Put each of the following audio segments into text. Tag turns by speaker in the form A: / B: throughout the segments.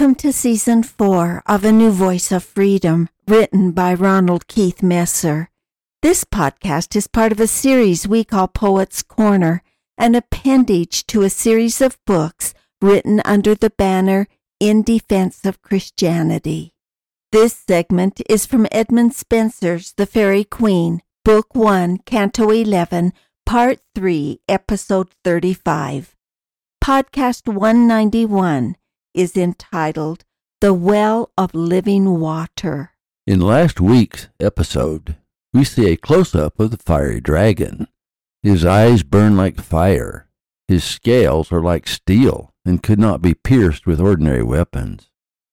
A: Welcome to season four of A New Voice of Freedom, written by Ronald Keith Messer. This podcast is part of a series we call Poets Corner, an appendage to a series of books written under the banner In Defense of Christianity. This segment is from Edmund Spenser's The Faerie Queene, Book 1, Canto 11, Part 3, Episode 35. Podcast 191 is entitled The Well of Living Water.
B: In last week's episode, we see a close up of the fiery dragon. His eyes burn like fire. His scales are like steel and could not be pierced with ordinary weapons.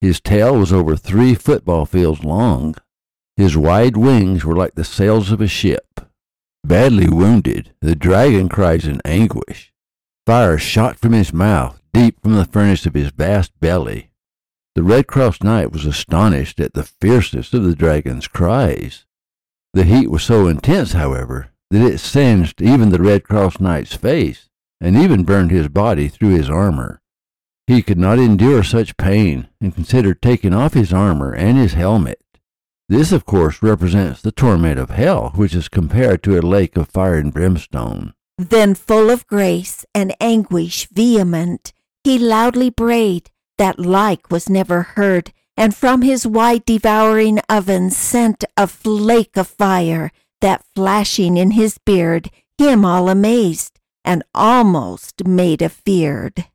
B: His tail was over three football fields long. His wide wings were like the sails of a ship. Badly wounded, the dragon cries in anguish. Fire shot from his mouth deep from the furnace of his vast belly. The Red Cross Knight was astonished at the fierceness of the dragon's cries. The heat was so intense, however, that it singed even the Red Cross Knight's face, and even burned his body through his armor. He could not endure such pain, and considered taking off his armor and his helmet. This, of course, represents the torment of hell, which is compared to a lake of fire and brimstone.
A: Then, full of grace and anguish vehement, he loudly brayed, that like was never heard, and from his wide devouring oven sent a flake of fire, that flashing in his beard, him all amazed, and almost made afeard.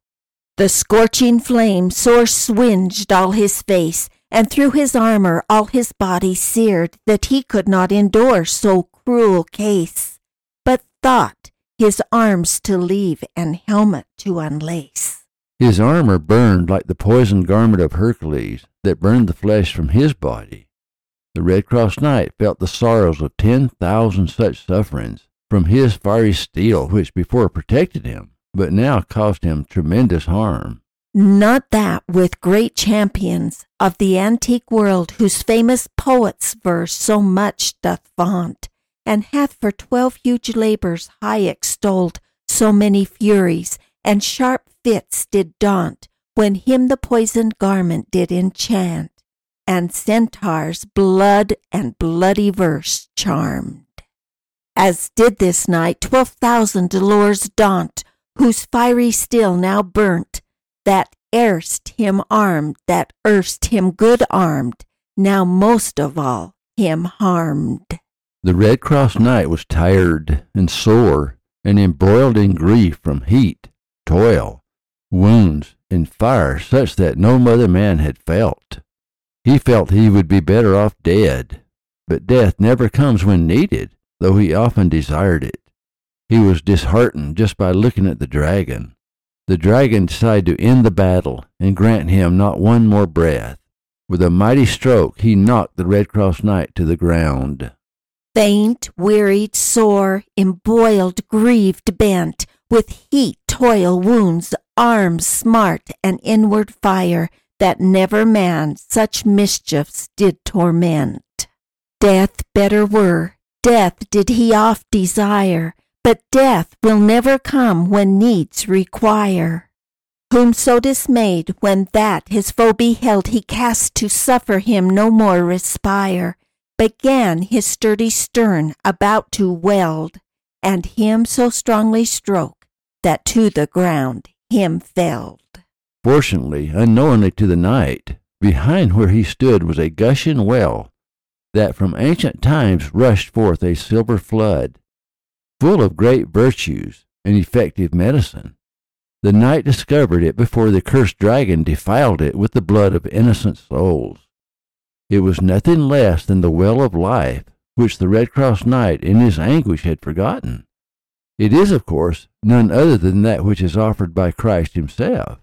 A: The scorching flame sore swinged all his face, and through his armor all his body seared, that he could not endure so cruel case, but thought his arms to leave and helmet to unlace.
B: His armor burned like the poisoned garment of Hercules that burned the flesh from his body. The Red Cross Knight felt the sorrows of ten thousand such sufferings from his fiery steel, which before protected him, but now caused him tremendous harm.
A: Not that with great champions of the antique world, whose famous poets' verse so much doth vaunt, and hath for twelve huge labors high extolled so many furies, and sharp fits did daunt when him the poisoned garment did enchant, and centaurs blood and bloody verse charmed. As did this knight twelve thousand dolors daunt, whose fiery steel now burnt, that erst him armed, that erst him good armed, now most of all him harmed.
B: The Red Cross Knight was tired and sore and embroiled in grief from heat, toil, wounds, and fire such that no other man had felt. He felt he would be better off dead, but death never comes when needed, though he often desired it. He was disheartened just by looking at the dragon. The dragon decided to end the battle and grant him not one more breath. With a mighty stroke, he knocked the Red Cross Knight to the ground.
A: Faint, wearied, sore, emboiled, grieved, bent, with heat, toil, wounds, arms smart, and inward fire, that never man such mischiefs did torment. Death better were, death did he oft desire, but death will never come when needs require. Whom so dismayed, when that his foe beheld, he cast to suffer him no more respire, began his sturdy stern about to weld, and him so strongly stroke that to the ground him felled.
B: Fortunately, unknowingly to the knight, behind where he stood was a gushing well that from ancient times rushed forth a silver flood, full of great virtues and effective medicine. The knight discovered it before the cursed dragon defiled it with the blood of innocent souls. It was nothing less than the well of life, which the Red Cross Knight in his anguish had forgotten. It is, of course, none other than that which is offered by Christ himself,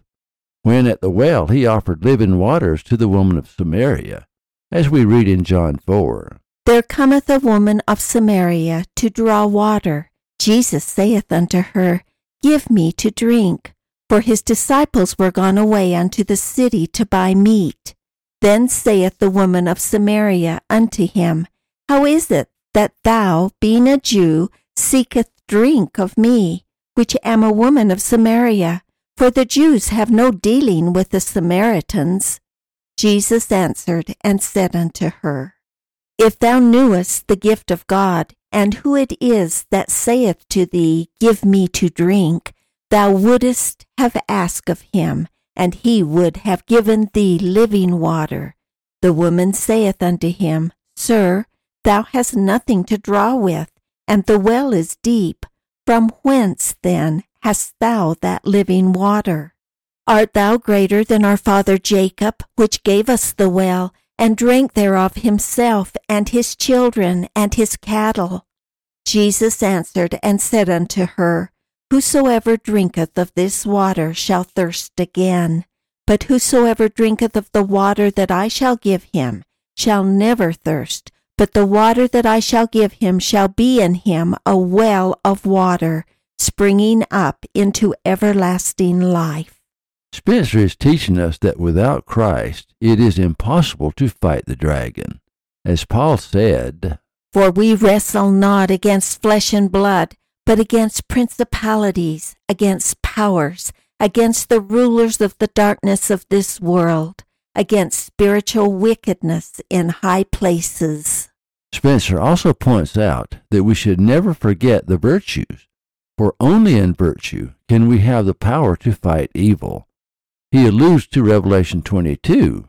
B: when at the well he offered living waters to the woman of Samaria, as we read in John 4.
A: There cometh a woman of Samaria to draw water. Jesus saith unto her, Give me to drink. For his disciples were gone away unto the city to buy meat. Then saith the woman of Samaria unto him, How is it that thou, being a Jew, seeketh drink of me, which am a woman of Samaria? For the Jews have no dealing with the Samaritans. Jesus answered and said unto her, If thou knewest the gift of God, and who it is that saith to thee, Give me to drink, thou wouldest have asked of him, and he would have given thee living water. The woman saith unto him, Sir, thou hast nothing to draw with, and the well is deep. From whence then hast thou that living water? Art thou greater than our father Jacob, which gave us the well, and drank thereof himself, and his children, and his cattle? Jesus answered and said unto her, Whosoever drinketh of this water shall thirst again. But whosoever drinketh of the water that I shall give him shall never thirst, but the water that I shall give him shall be in him a well of water, springing up into everlasting life.
B: Spenser is teaching us that without Christ it is impossible to fight the dragon. As Paul said,
A: For we wrestle not against flesh and blood, but against principalities, against powers, against the rulers of the darkness of this world, against spiritual wickedness in high places.
B: Spenser also points out that we should never forget the virtues, for only in virtue can we have the power to fight evil. He alludes to Revelation 22,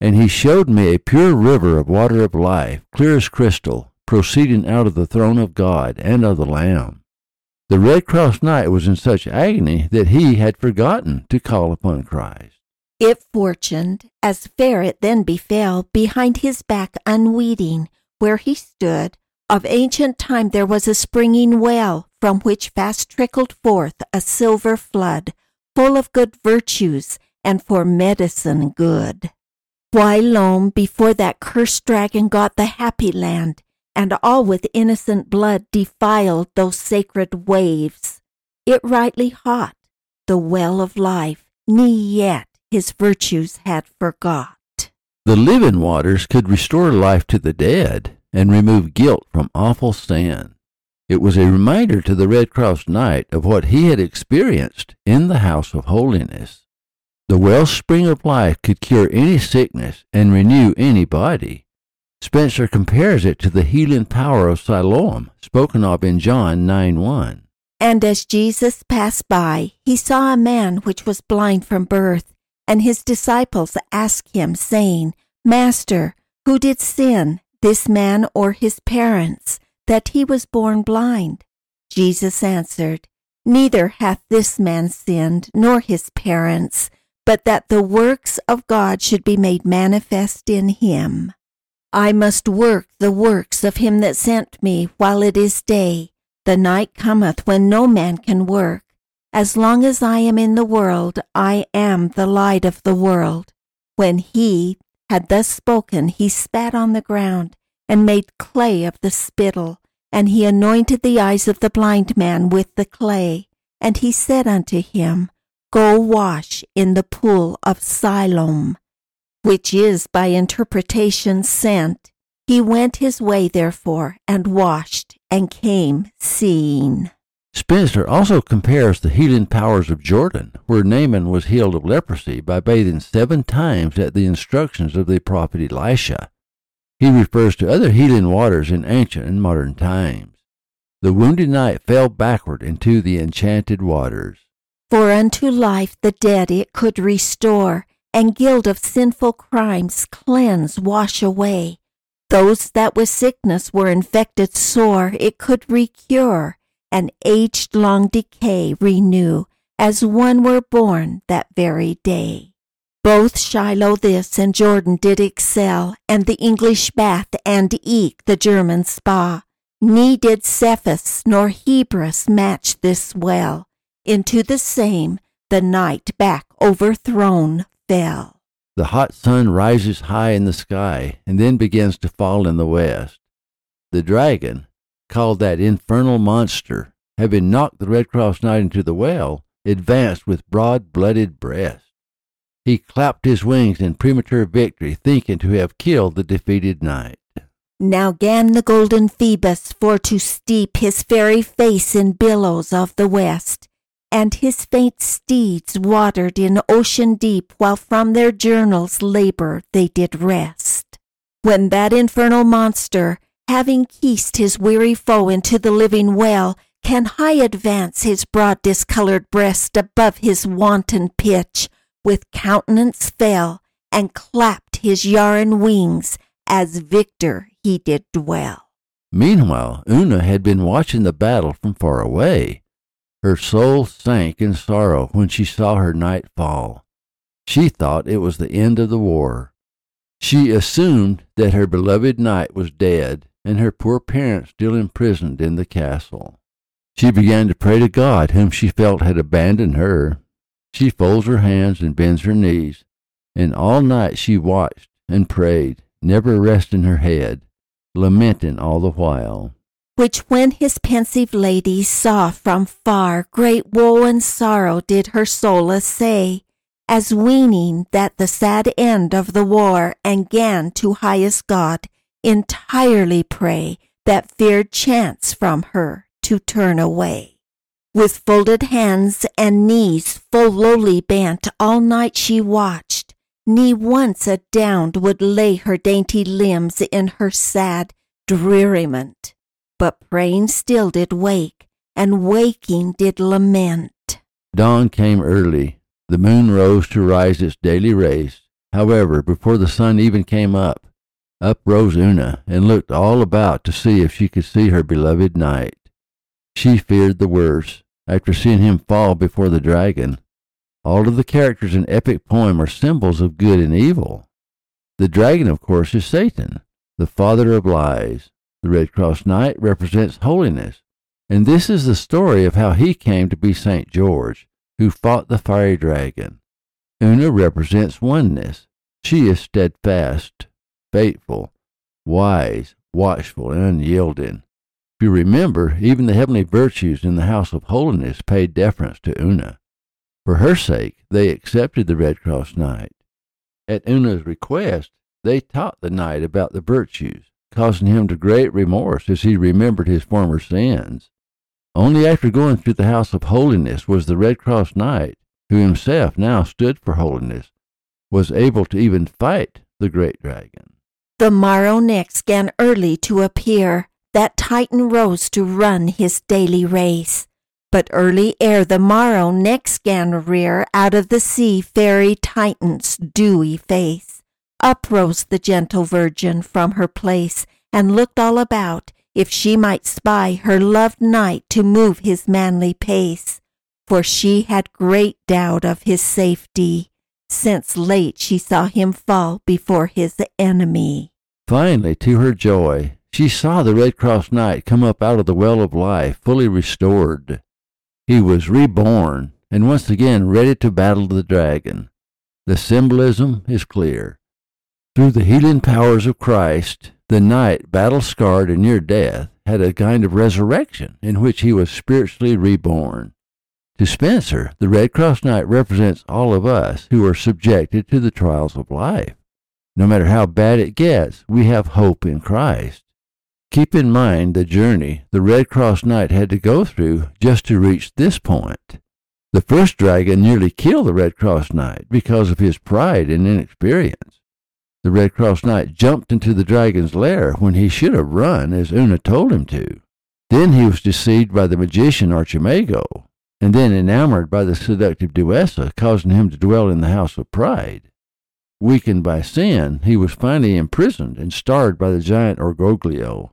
B: and he showed me a pure river of water of life, clear as crystal, proceeding out of the throne of God and of the Lamb. The Red Cross Knight was in such agony that he had forgotten to call upon Christ.
A: It fortuned, as fair it then befell, behind his back unweeding, where he stood, of ancient time there was a springing well, from which fast trickled forth a silver flood, full of good virtues, and for medicine good. Whilome before that cursed dragon got the happy land, and all with innocent blood defiled those sacred waves. It rightly hot, the well of life, ne yet his virtues had forgot.
B: The living waters could restore life to the dead and remove guilt from awful sin. It was a reminder to the Red Cross Knight of what he had experienced in the house of holiness. The wellspring of life could cure any sickness and renew any body. Spenser compares it to the healing power of Siloam, spoken of in John 9 1.
A: And as Jesus passed by, he saw a man which was blind from birth, and his disciples asked him, saying, Master, who did sin, this man or his parents? that he was born blind? Jesus answered, Neither hath this man sinned, nor his parents, but that the works of God should be made manifest in him. I must work the works of him that sent me while it is day. The night cometh when no man can work. As long as I am in the world, I am the light of the world. When he had thus spoken, he spat on the ground and made clay of the spittle and he anointed the eyes of the blind man with the clay. And he said unto him, Go wash in the pool of Siloam, which is by interpretation sent. He went his way, therefore, and washed, and came seeing.
B: Spenser also compares the healing powers of Jordan, where Naaman was healed of leprosy by bathing seven times at the instructions of the prophet Elisha. He refers to other healing waters in ancient and modern times. The wounded knight fell backward into the enchanted waters.
A: For unto life the dead it could restore, and guilt of sinful crimes cleanse, wash away. Those that with sickness were infected sore it could recure, and aged long decay renew, as one were born that very day. Both Shiloh this and Jordan did excel, and the English bath and eke the German spa. Ne did Cephas nor Hebrus match this well. Into the same the knight back overthrown fell.
B: The hot sun rises high in the sky and then begins to fall in the west. The dragon, called that infernal monster, having knocked the Red Cross Knight into the well, advanced with broad blooded breast. He clapped his wings in premature victory, thinking to have killed the defeated knight.
A: Now gan the golden Phoebus for to steep his fairy face in billows of the west, and his faint steeds watered in ocean deep, while from their journals labor they did rest. When that infernal monster, having keesed his weary foe into the living well, can high advance his broad discolored breast above his wanton pitch, with countenance fell, and clapped his yarn wings, as victor he did dwell.
B: Meanwhile, Una had been watching the battle from far away. Her soul sank in sorrow when she saw her knight fall. She thought it was the end of the war. She assumed that her beloved knight was dead and her poor parents still imprisoned in the castle. She began to pray to God, whom she felt had abandoned her. She folds her hands and bends her knees, and all night she watched and prayed, never resting her head lamenting all the while.
A: Which when his pensive lady saw from far, great woe and sorrow did her soul assay, as weening that the sad end of the war, and gan to highest God entirely pray that feared chance from her to turn away. With folded hands and knees full lowly bent, all night she watched, Knee once adown would lay her dainty limbs in her sad dreariment, but praying still did wake, and waking did lament.
B: Dawn came early. The moon rose to rise its daily race. However, before the sun even came up, up rose Una and looked all about to see if she could see her beloved knight. She feared the worst after seeing him fall before the dragon. All of the characters in epic poem are symbols of good and evil. The dragon, of course, is Satan, the father of lies. The Red Cross Knight represents holiness, and this is the story of how he came to be St. George, who fought the fiery dragon. Una represents oneness. She is steadfast, faithful, wise, watchful, and unyielding. If you remember, even the heavenly virtues in the house of holiness paid deference to Una. For her sake, they accepted the Red Cross Knight. At Una's request, they taught the knight about the virtues, causing him to great remorse as he remembered his former sins. Only after going through the house of holiness was the Red Cross Knight, who himself now stood for holiness, was able to even fight the great dragon.
A: The morrow next gan early to appear, that Titan rose to run his daily race. But early ere the morrow next gan rear out of the sea fairy Titan's dewy face. Up rose the gentle virgin from her place, and looked all about, if she might spy her loved knight to move his manly pace. For she had great doubt of his safety, since late she saw him fall before his enemy.
B: Finally, to her joy, she saw the Red Cross Knight come up out of the well of life, fully restored. He was reborn and once again ready to battle the dragon. The symbolism is clear. Through the healing powers of Christ, the knight, battle scarred and near death, had a kind of resurrection in which he was spiritually reborn. To Spenser, the Red Cross Knight represents all of us who are subjected to the trials of life. No matter how bad it gets, we have hope in Christ. Keep in mind the journey the Red Cross Knight had to go through just to reach this point. The first dragon nearly killed the Red Cross Knight because of his pride and inexperience. The Red Cross Knight jumped into the dragon's lair when he should have run as Una told him to. Then he was deceived by the magician Archimago, and then enamored by the seductive Duessa, causing him to dwell in the house of pride. Weakened by sin, he was finally imprisoned and starved by the giant Orgoglio,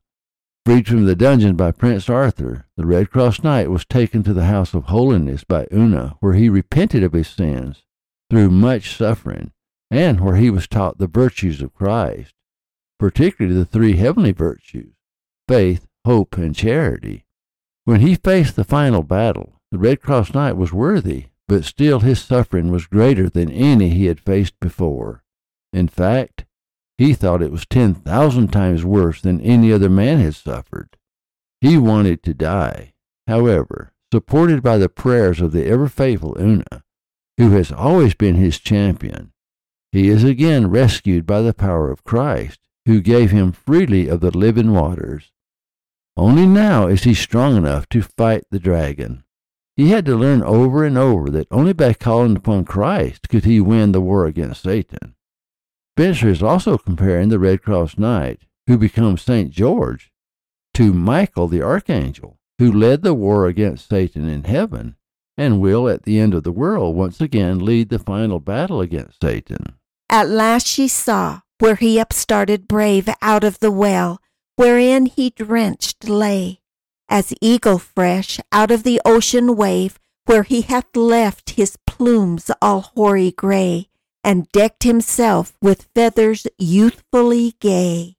B: Freed from the dungeon by Prince Arthur, the Red Cross Knight was taken to the House of Holiness by Una, where he repented of his sins through much suffering, and where he was taught the virtues of Christ, particularly the three heavenly virtues faith, hope, and charity. When he faced the final battle, the Red Cross Knight was worthy, but still his suffering was greater than any he had faced before. In fact, He thought it was 10,000 times worse than any other man had suffered. He wanted to die. However, supported by the prayers of the ever faithful Una, who has always been his champion, he is again rescued by the power of Christ, who gave him freely of the living waters. Only now is he strong enough to fight the dragon. He had to learn over and over that only by calling upon Christ could he win the war against Satan. Spenser is also comparing the Red Cross Knight, who becomes St. George, to Michael the Archangel, who led the war against Satan in heaven and will, at the end of the world, once again lead the final battle against Satan.
A: At last she saw where he upstarted brave out of the well wherein he drenched lay, as eagle fresh out of the ocean wave, where he hath left his plumes all hoary gray, and decked himself with feathers youthfully gay.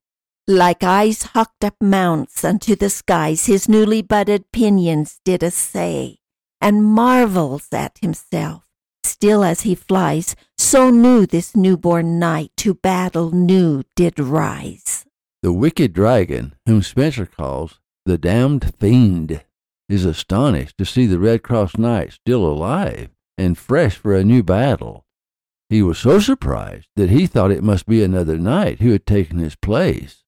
A: Like eyes hawked up mounts unto the skies, his newly budded pinions did essay, and marvels at himself. Still as he flies, so new this newborn knight to battle new did rise.
B: The wicked dragon, whom Spenser calls the damned fiend, is astonished to see the Red Cross Knight still alive and fresh for a new battle. He was so surprised that he thought it must be another knight who had taken his place.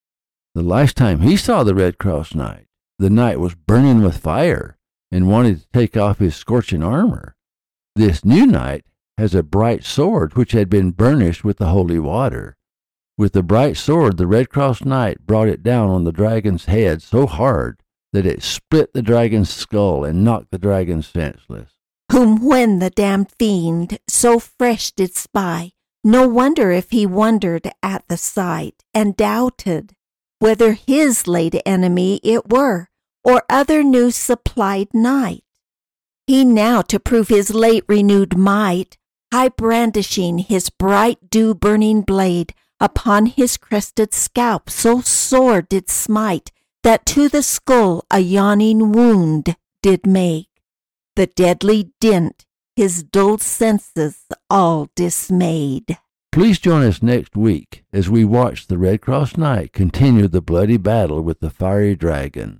B: The last time he saw the Red Cross Knight, the knight was burning with fire and wanted to take off his scorching armor. This new knight has a bright sword which had been burnished with the holy water. With the bright sword, the Red Cross Knight brought it down on the dragon's head so hard that it split the dragon's skull and knocked the dragon senseless.
A: Whom when the damned fiend so fresh did spy, no wonder if he wondered at the sight, and doubted whether his late enemy it were, or other new supplied knight. He now, to prove his late renewed might, high brandishing his bright dew burning blade, upon his crested scalp so sore did smite, that to the skull a yawning wound did make. The deadly dint his dulled senses all dismayed.
B: Please join us next week as we watch the Red Cross Knight continue the bloody battle with the fiery dragon.